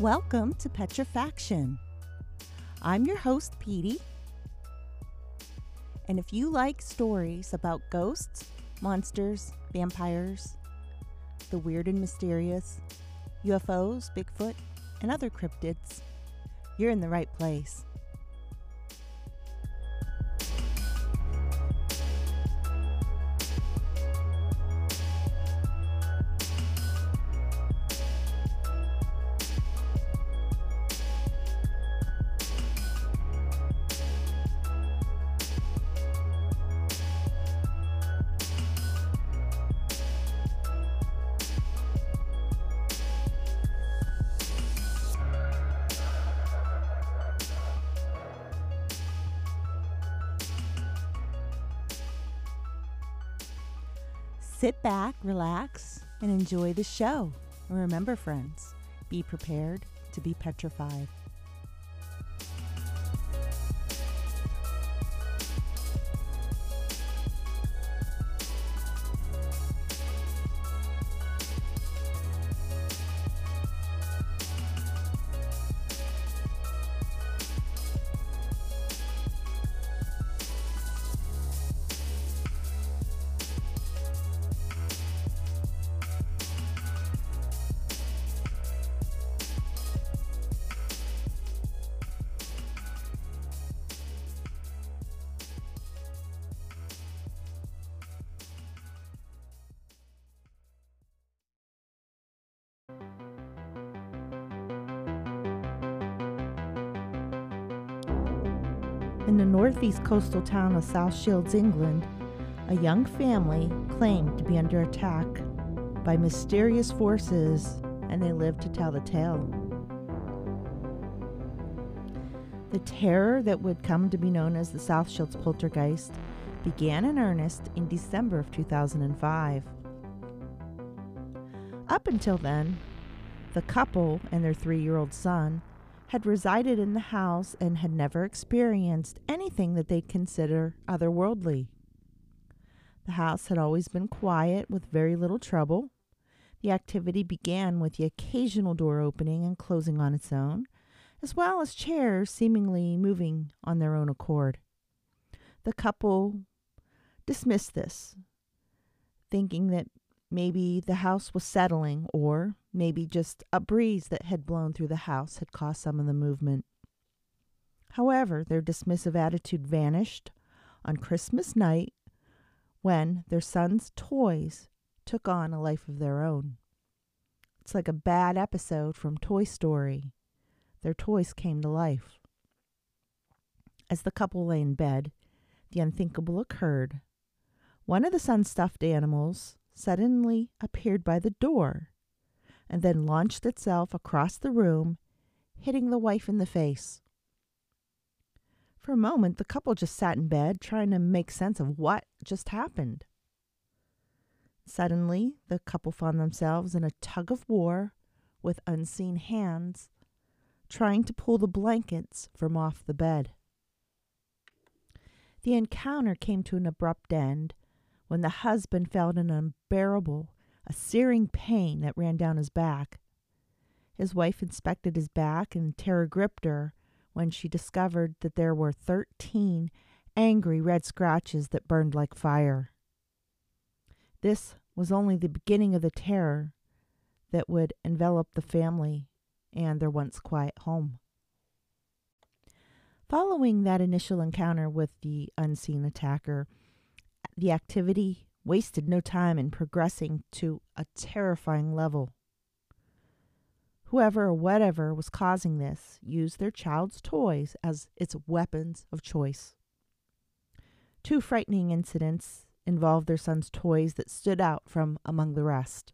Welcome to Petrifaction. I'm your host, Petey. And if you like stories about ghosts, monsters, vampires, the weird and mysterious, UFOs, Bigfoot, and other cryptids, you're in the right place. Sit back, relax, and enjoy the show. And remember, friends, be prepared to be petrified. In the northeast coastal town of South Shields, England, a young family claimed to be under attack by mysterious forces and they lived to tell the tale. The terror that would come to be known as the South Shields poltergeist began in earnest in December of 2005. Up until then, the couple and their three year old son had resided in the house and had never experienced anything that they consider otherworldly. The house had always been quiet with very little trouble. The activity began with the occasional door opening and closing on its own, as well as chairs seemingly moving on their own accord. The couple dismissed this, thinking that maybe the house was settling or Maybe just a breeze that had blown through the house had caused some of the movement. However, their dismissive attitude vanished on Christmas night when their son's toys took on a life of their own. It's like a bad episode from Toy Story. Their toys came to life. As the couple lay in bed, the unthinkable occurred. One of the son's stuffed animals suddenly appeared by the door and then launched itself across the room, hitting the wife in the face. For a moment, the couple just sat in bed trying to make sense of what just happened. Suddenly, the couple found themselves in a tug of war with unseen hands, trying to pull the blankets from off the bed. The encounter came to an abrupt end when the husband felt an unbearable a searing pain that ran down his back. His wife inspected his back, and terror gripped her when she discovered that there were thirteen angry red scratches that burned like fire. This was only the beginning of the terror that would envelop the family and their once quiet home. Following that initial encounter with the unseen attacker, the activity wasted no time in progressing to a terrifying level. Whoever or whatever was causing this used their child's toys as its weapons of choice. Two frightening incidents involved their son's toys that stood out from among the rest.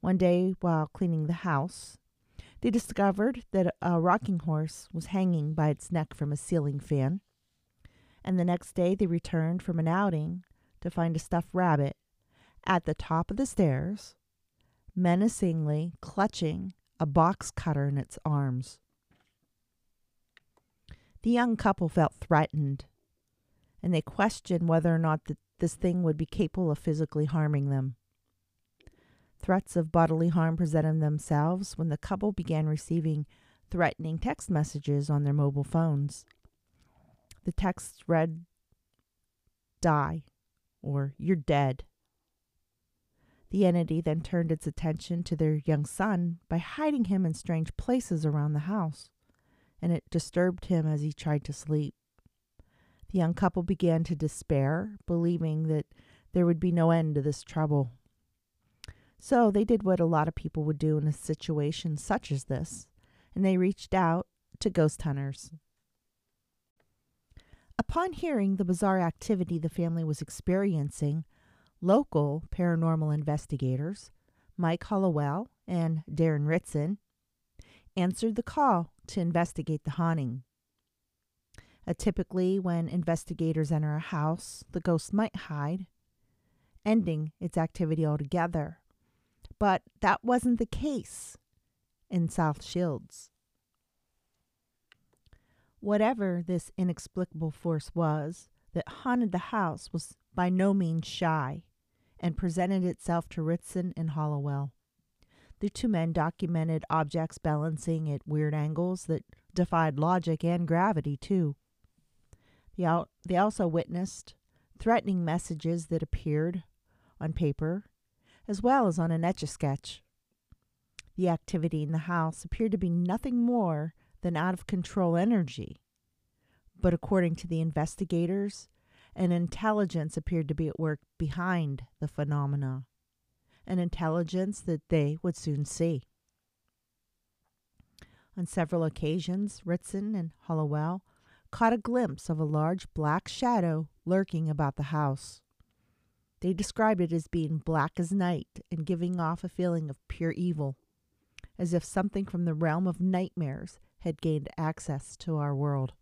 One day, while cleaning the house, they discovered that a rocking horse was hanging by its neck from a ceiling fan. And the next day, they returned from an outing to find a stuffed rabbit at the top of the stairs, menacingly clutching a box cutter in its arms. The young couple felt threatened, and they questioned whether or not the, this thing would be capable of physically harming them. Threats of bodily harm presented themselves when the couple began receiving threatening text messages on their mobile phones. The text read, Die, or You're dead. The entity then turned its attention to their young son by hiding him in strange places around the house, and it disturbed him as he tried to sleep. The young couple began to despair, believing that there would be no end to this trouble. So they did what a lot of people would do in a situation such as this, and they reached out to ghost hunters. Upon hearing the bizarre activity the family was experiencing, local paranormal investigators, Mike Hallowell and Darren Ritson, answered the call to investigate the haunting. Uh, typically, when investigators enter a house, the ghost might hide, ending its activity altogether. But that wasn't the case in South Shields. Whatever this inexplicable force was that haunted the house was by no means shy and presented itself to Ritson and Hallowell. The two men documented objects balancing at weird angles that defied logic and gravity, too. They, al- they also witnessed threatening messages that appeared on paper as well as on an etch a sketch. The activity in the house appeared to be nothing more than out of control energy. But according to the investigators, an intelligence appeared to be at work behind the phenomena, an intelligence that they would soon see. On several occasions, Ritson and Hallowell caught a glimpse of a large black shadow lurking about the house. They described it as being black as night and giving off a feeling of pure evil, as if something from the realm of nightmares had gained access to our world.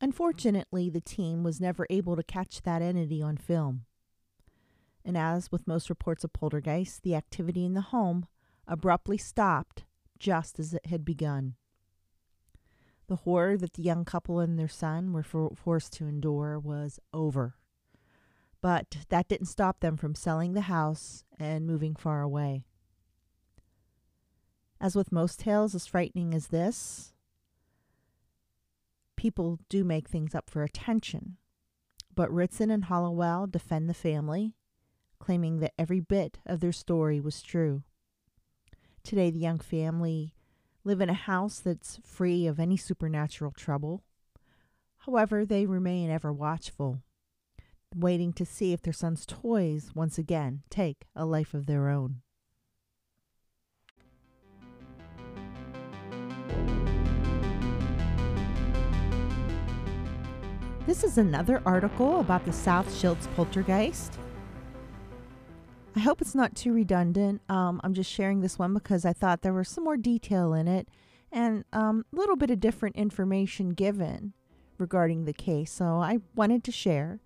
Unfortunately, the team was never able to catch that entity on film. And as with most reports of poltergeist, the activity in the home abruptly stopped just as it had begun. The horror that the young couple and their son were for- forced to endure was over. But that didn't stop them from selling the house and moving far away. As with most tales as frightening as this, people do make things up for attention. But Ritson and Hallowell defend the family, claiming that every bit of their story was true. Today, the young family live in a house that's free of any supernatural trouble. However, they remain ever watchful, waiting to see if their son's toys once again take a life of their own. This is another article about the South Shields poltergeist. I hope it's not too redundant. Um, I'm just sharing this one because I thought there was some more detail in it and um, a little bit of different information given regarding the case. So I wanted to share.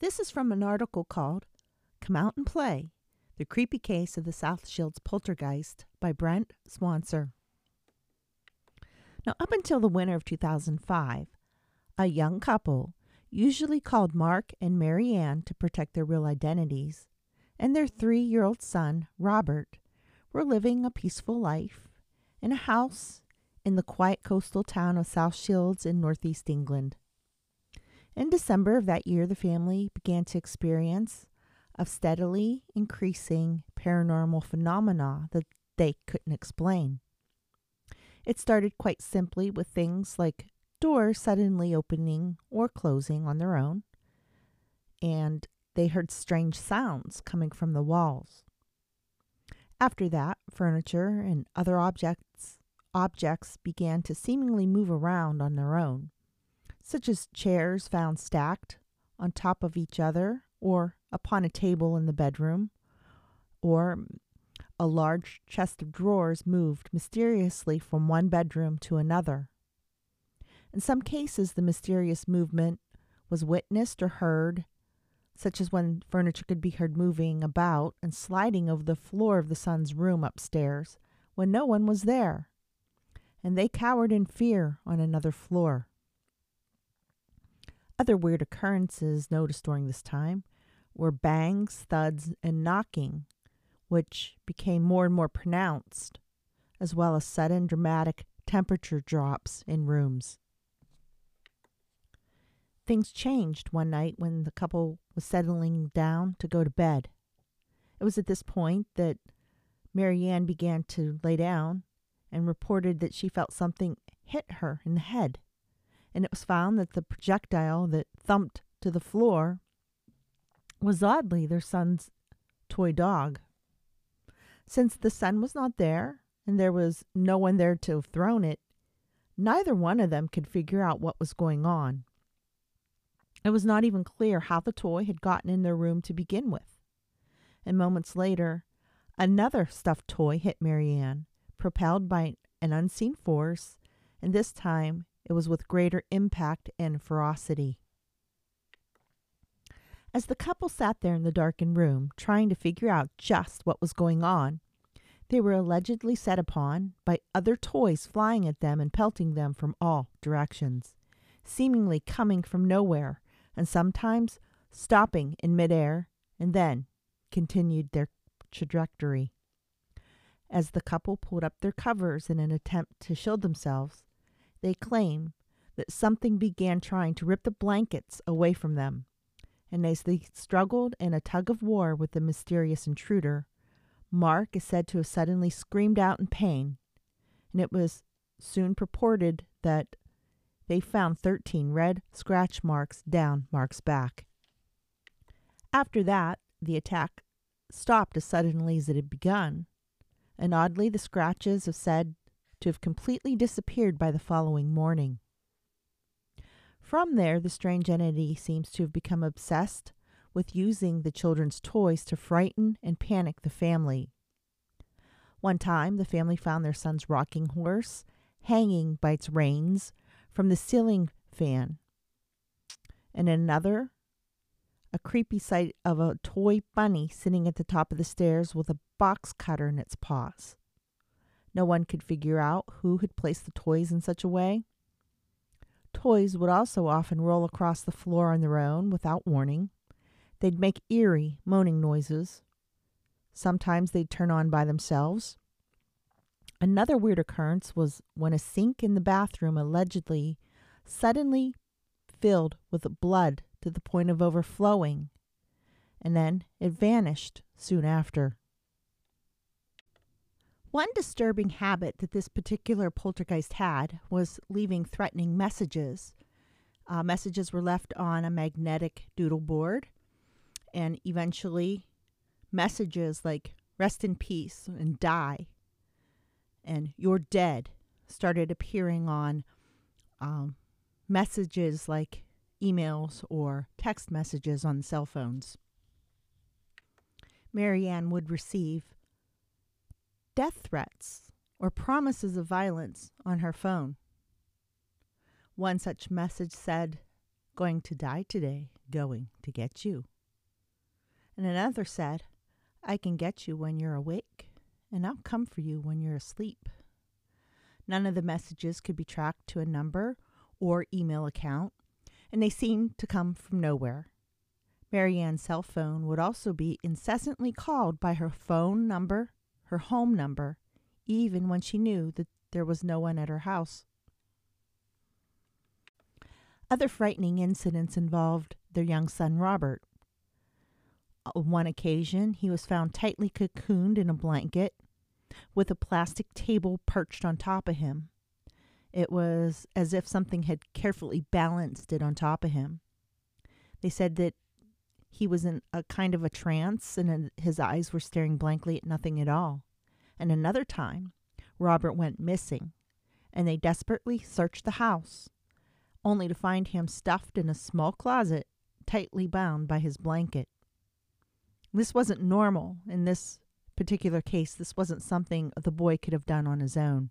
This is from an article called Come Out and Play The Creepy Case of the South Shields Poltergeist by Brent Swancer. Now, up until the winter of 2005, a young couple, usually called Mark and Mary Ann to protect their real identities, and their three year old son, Robert, were living a peaceful life in a house in the quiet coastal town of South Shields in northeast England. In December of that year, the family began to experience a steadily increasing paranormal phenomena that they couldn't explain. It started quite simply with things like doors suddenly opening or closing on their own, and they heard strange sounds coming from the walls. After that, furniture and other objects objects began to seemingly move around on their own, such as chairs found stacked on top of each other or upon a table in the bedroom, or a large chest of drawers moved mysteriously from one bedroom to another. In some cases, the mysterious movement was witnessed or heard, such as when furniture could be heard moving about and sliding over the floor of the son's room upstairs when no one was there, and they cowered in fear on another floor. Other weird occurrences noticed during this time were bangs, thuds, and knocking, which became more and more pronounced, as well as sudden dramatic temperature drops in rooms. Things changed one night when the couple was settling down to go to bed. It was at this point that Marianne began to lay down and reported that she felt something hit her in the head. And it was found that the projectile that thumped to the floor was oddly their son's toy dog. Since the son was not there and there was no one there to have thrown it, neither one of them could figure out what was going on. It was not even clear how the toy had gotten in their room to begin with. And moments later, another stuffed toy hit Marianne, propelled by an unseen force, and this time it was with greater impact and ferocity. As the couple sat there in the darkened room, trying to figure out just what was going on, they were allegedly set upon by other toys flying at them and pelting them from all directions, seemingly coming from nowhere and sometimes stopping in midair and then continued their trajectory. As the couple pulled up their covers in an attempt to shield themselves, they claim that something began trying to rip the blankets away from them. And as they struggled in a tug of war with the mysterious intruder, Mark is said to have suddenly screamed out in pain, and it was soon purported that they found 13 red scratch marks down Mark's back. After that, the attack stopped as suddenly as it had begun, and oddly, the scratches are said to have completely disappeared by the following morning. From there, the strange entity seems to have become obsessed with using the children's toys to frighten and panic the family. One time, the family found their son's rocking horse hanging by its reins from the ceiling fan. And another, a creepy sight of a toy bunny sitting at the top of the stairs with a box cutter in its paws. No one could figure out who had placed the toys in such a way. Toys would also often roll across the floor on their own without warning. They'd make eerie, moaning noises. Sometimes they'd turn on by themselves. Another weird occurrence was when a sink in the bathroom allegedly suddenly filled with blood to the point of overflowing, and then it vanished soon after. One disturbing habit that this particular poltergeist had was leaving threatening messages. Uh, messages were left on a magnetic doodle board, and eventually, messages like rest in peace and die and you're dead started appearing on um, messages like emails or text messages on cell phones. Marianne would receive death threats or promises of violence on her phone. One such message said, Going to die today, going to get you. And another said, I can get you when you're awake, and I'll come for you when you're asleep. None of the messages could be tracked to a number or email account, and they seemed to come from nowhere. Marianne's cell phone would also be incessantly called by her phone number, her home number, even when she knew that there was no one at her house. Other frightening incidents involved their young son Robert. On one occasion, he was found tightly cocooned in a blanket with a plastic table perched on top of him. It was as if something had carefully balanced it on top of him. They said that he was in a kind of a trance and his eyes were staring blankly at nothing at all. And another time, Robert went missing, and they desperately searched the house, only to find him stuffed in a small closet, tightly bound by his blanket. This wasn't normal, in this particular case, this wasn't something the boy could have done on his own.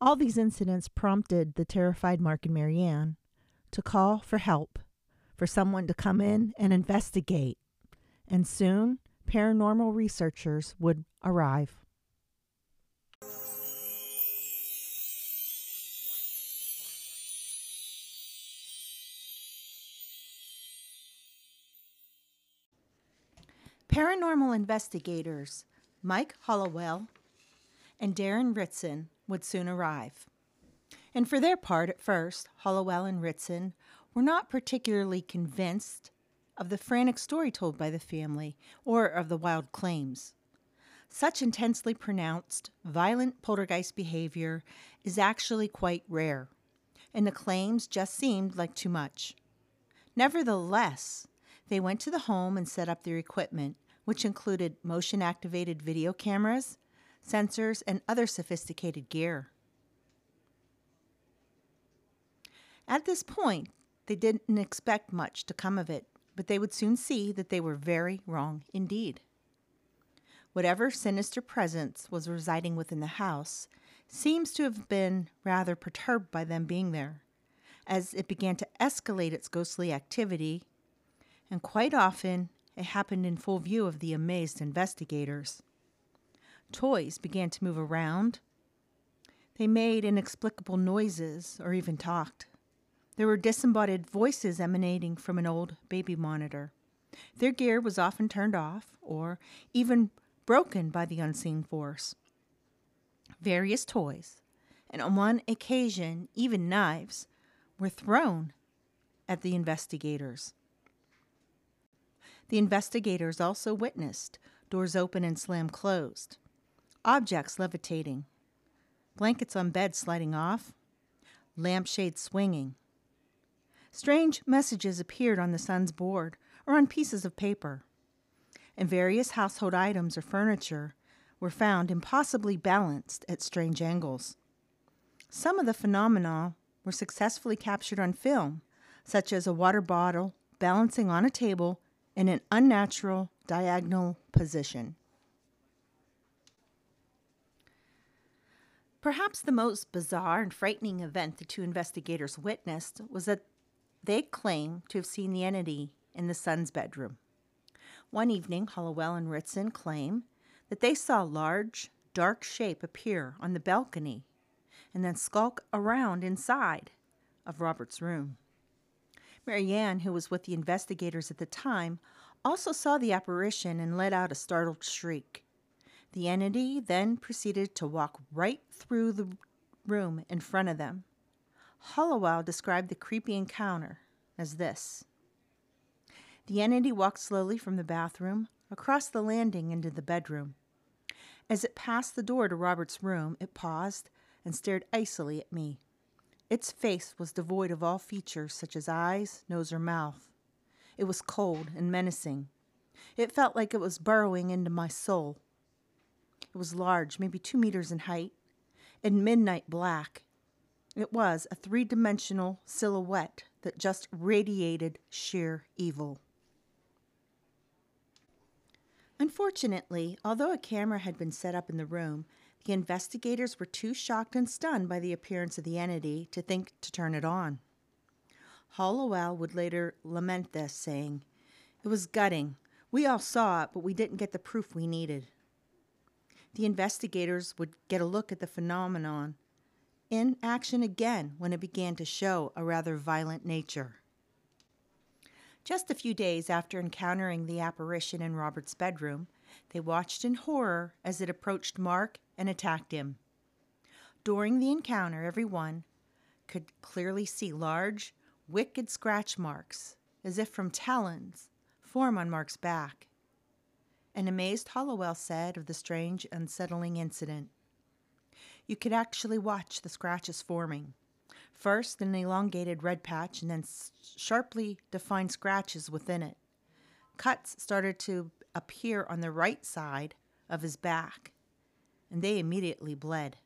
All these incidents prompted the terrified Mark and Marianne to call for help, for someone to come in and investigate, and soon paranormal researchers would arrive. Paranormal investigators Mike Hallowell and Darren Ritson would soon arrive. And for their part, at first, Hallowell and Ritson were not particularly convinced of the frantic story told by the family or of the wild claims. Such intensely pronounced, violent poltergeist behavior is actually quite rare, and the claims just seemed like too much. Nevertheless, they went to the home and set up their equipment, which included motion activated video cameras, sensors, and other sophisticated gear. At this point, they didn't expect much to come of it, but they would soon see that they were very wrong indeed. Whatever sinister presence was residing within the house seems to have been rather perturbed by them being there, as it began to escalate its ghostly activity, and quite often it happened in full view of the amazed investigators. Toys began to move around. They made inexplicable noises or even talked. There were disembodied voices emanating from an old baby monitor. Their gear was often turned off or even broken by the unseen force. Various toys, and on one occasion, even knives, were thrown at the investigators. The investigators also witnessed doors open and slam closed, objects levitating, blankets on beds sliding off, lampshades swinging. Strange messages appeared on the son's board or on pieces of paper, and various household items or furniture were found impossibly balanced at strange angles. Some of the phenomena were successfully captured on film, such as a water bottle balancing on a table in an unnatural diagonal position. Perhaps the most bizarre and frightening event the two investigators witnessed was that they claim to have seen the entity in the son's bedroom. One evening, Hallowell and Ritson claim that they saw a large, dark shape appear on the balcony and then skulk around inside of Robert's room. Marianne, who was with the investigators at the time, also saw the apparition and let out a startled shriek. The entity then proceeded to walk right through the room in front of them. Hallowell described the creepy encounter as this The entity walked slowly from the bathroom across the landing into the bedroom. As it passed the door to Robert's room, it paused and stared icily at me. Its face was devoid of all features such as eyes, nose, or mouth. It was cold and menacing. It felt like it was burrowing into my soul. It was large, maybe two meters in height, and midnight black. It was a three dimensional silhouette that just radiated sheer evil. Unfortunately, although a camera had been set up in the room, the investigators were too shocked and stunned by the appearance of the entity to think to turn it on. Hallowell would later lament this, saying, It was gutting. We all saw it, but we didn't get the proof we needed. The investigators would get a look at the phenomenon in action again when it began to show a rather violent nature. Just a few days after encountering the apparition in Robert's bedroom, they watched in horror as it approached Mark and attacked him. During the encounter, everyone could clearly see large, wicked scratch marks, as if from talons, form on Mark's back. An amazed Hallowell said of the strange, unsettling incident. You could actually watch the scratches forming. First, an elongated red patch, and then sharply defined scratches within it. Cuts started to appear on the right side of his back, and they immediately bled.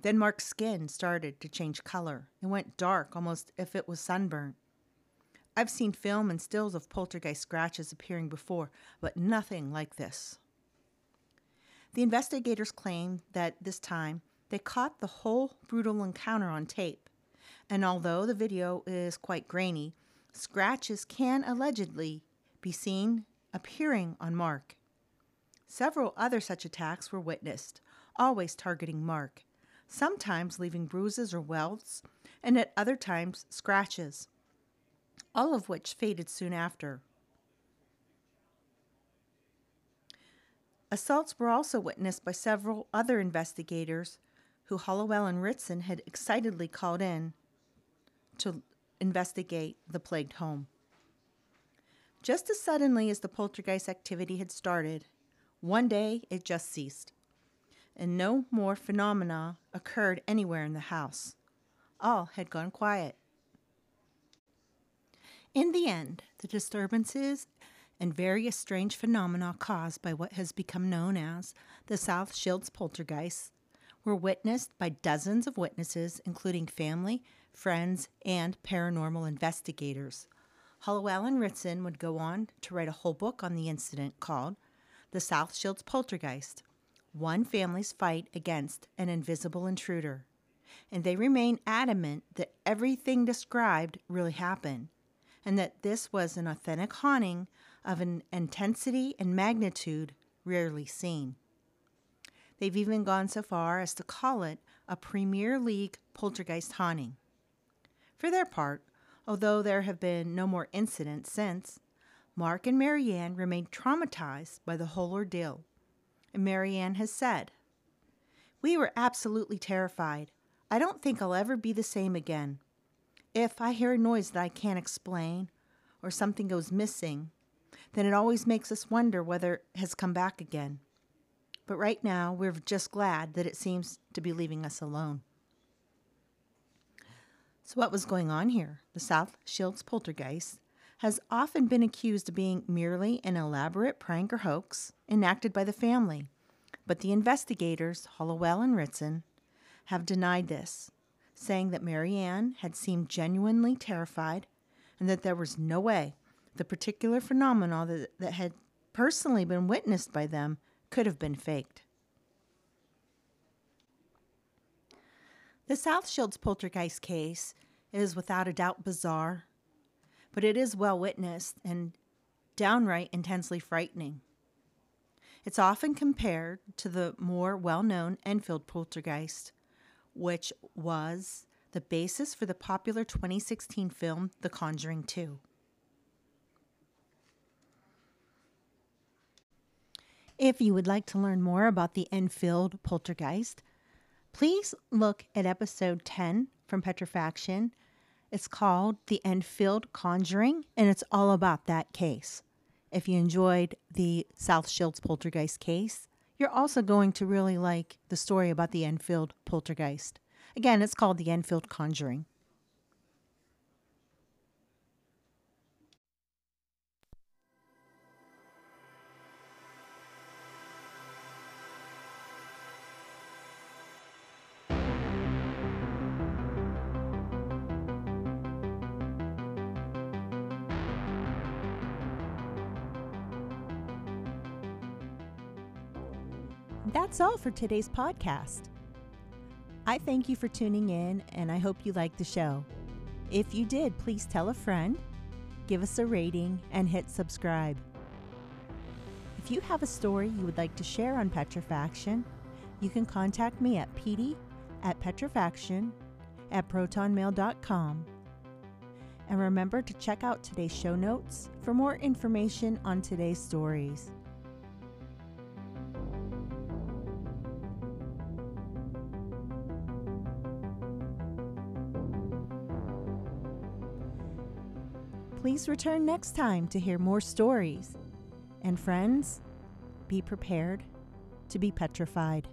Then Mark's skin started to change color. It went dark, almost if it was sunburnt. I've seen film and stills of poltergeist scratches appearing before, but nothing like this. The investigators claim that this time they caught the whole brutal encounter on tape and although the video is quite grainy, scratches can allegedly be seen appearing on Mark. Several other such attacks were witnessed, always targeting Mark, sometimes leaving bruises or welts, and at other times scratches, all of which faded soon after. Assaults were also witnessed by several other investigators who Hallowell and Ritson had excitedly called in to investigate the plagued home. Just as suddenly as the poltergeist activity had started, one day it just ceased, and no more phenomena occurred anywhere in the house. All had gone quiet. In the end, the disturbances and various strange phenomena caused by what has become known as the South Shields poltergeist were witnessed by dozens of witnesses, including family, friends, and paranormal investigators. Hallowell and Ritson would go on to write a whole book on the incident called The South Shields Poltergeist One Family's Fight Against an Invisible Intruder. And they remain adamant that everything described really happened, and that this was an authentic haunting of an intensity and magnitude rarely seen. They've even gone so far as to call it a Premier League poltergeist haunting. For their part, although there have been no more incidents since, Mark and Marianne remain traumatized by the whole ordeal. And Marianne has said, We were absolutely terrified. I don't think I'll ever be the same again. If I hear a noise that I can't explain, or something goes missing, then it always makes us wonder whether it has come back again. But right now, we're just glad that it seems to be leaving us alone. So, what was going on here? The South Shields poltergeist has often been accused of being merely an elaborate prank or hoax enacted by the family, but the investigators, Hallowell and Ritson, have denied this, saying that Marianne had seemed genuinely terrified and that there was no way the particular phenomena that, that had personally been witnessed by them could have been faked. The South Shields poltergeist case is without a doubt bizarre, but it is well witnessed and downright intensely frightening. It's often compared to the more well known Enfield poltergeist, which was the basis for the popular 2016 film The Conjuring 2. If you would like to learn more about the Enfield poltergeist, please look at episode 10 from Petrifaction. It's called The Enfield Conjuring, and it's all about that case. If you enjoyed the South Shields poltergeist case, you're also going to really like the story about the Enfield poltergeist. Again, it's called The Enfield Conjuring. That's all for today's podcast. I thank you for tuning in and I hope you liked the show. If you did, please tell a friend, give us a rating, and hit subscribe. If you have a story you would like to share on Petrifaction, you can contact me at pd at petrifaction at protonmail.com. And remember to check out today's show notes for more information on today's stories. Please return next time to hear more stories. And friends, be prepared to be petrified.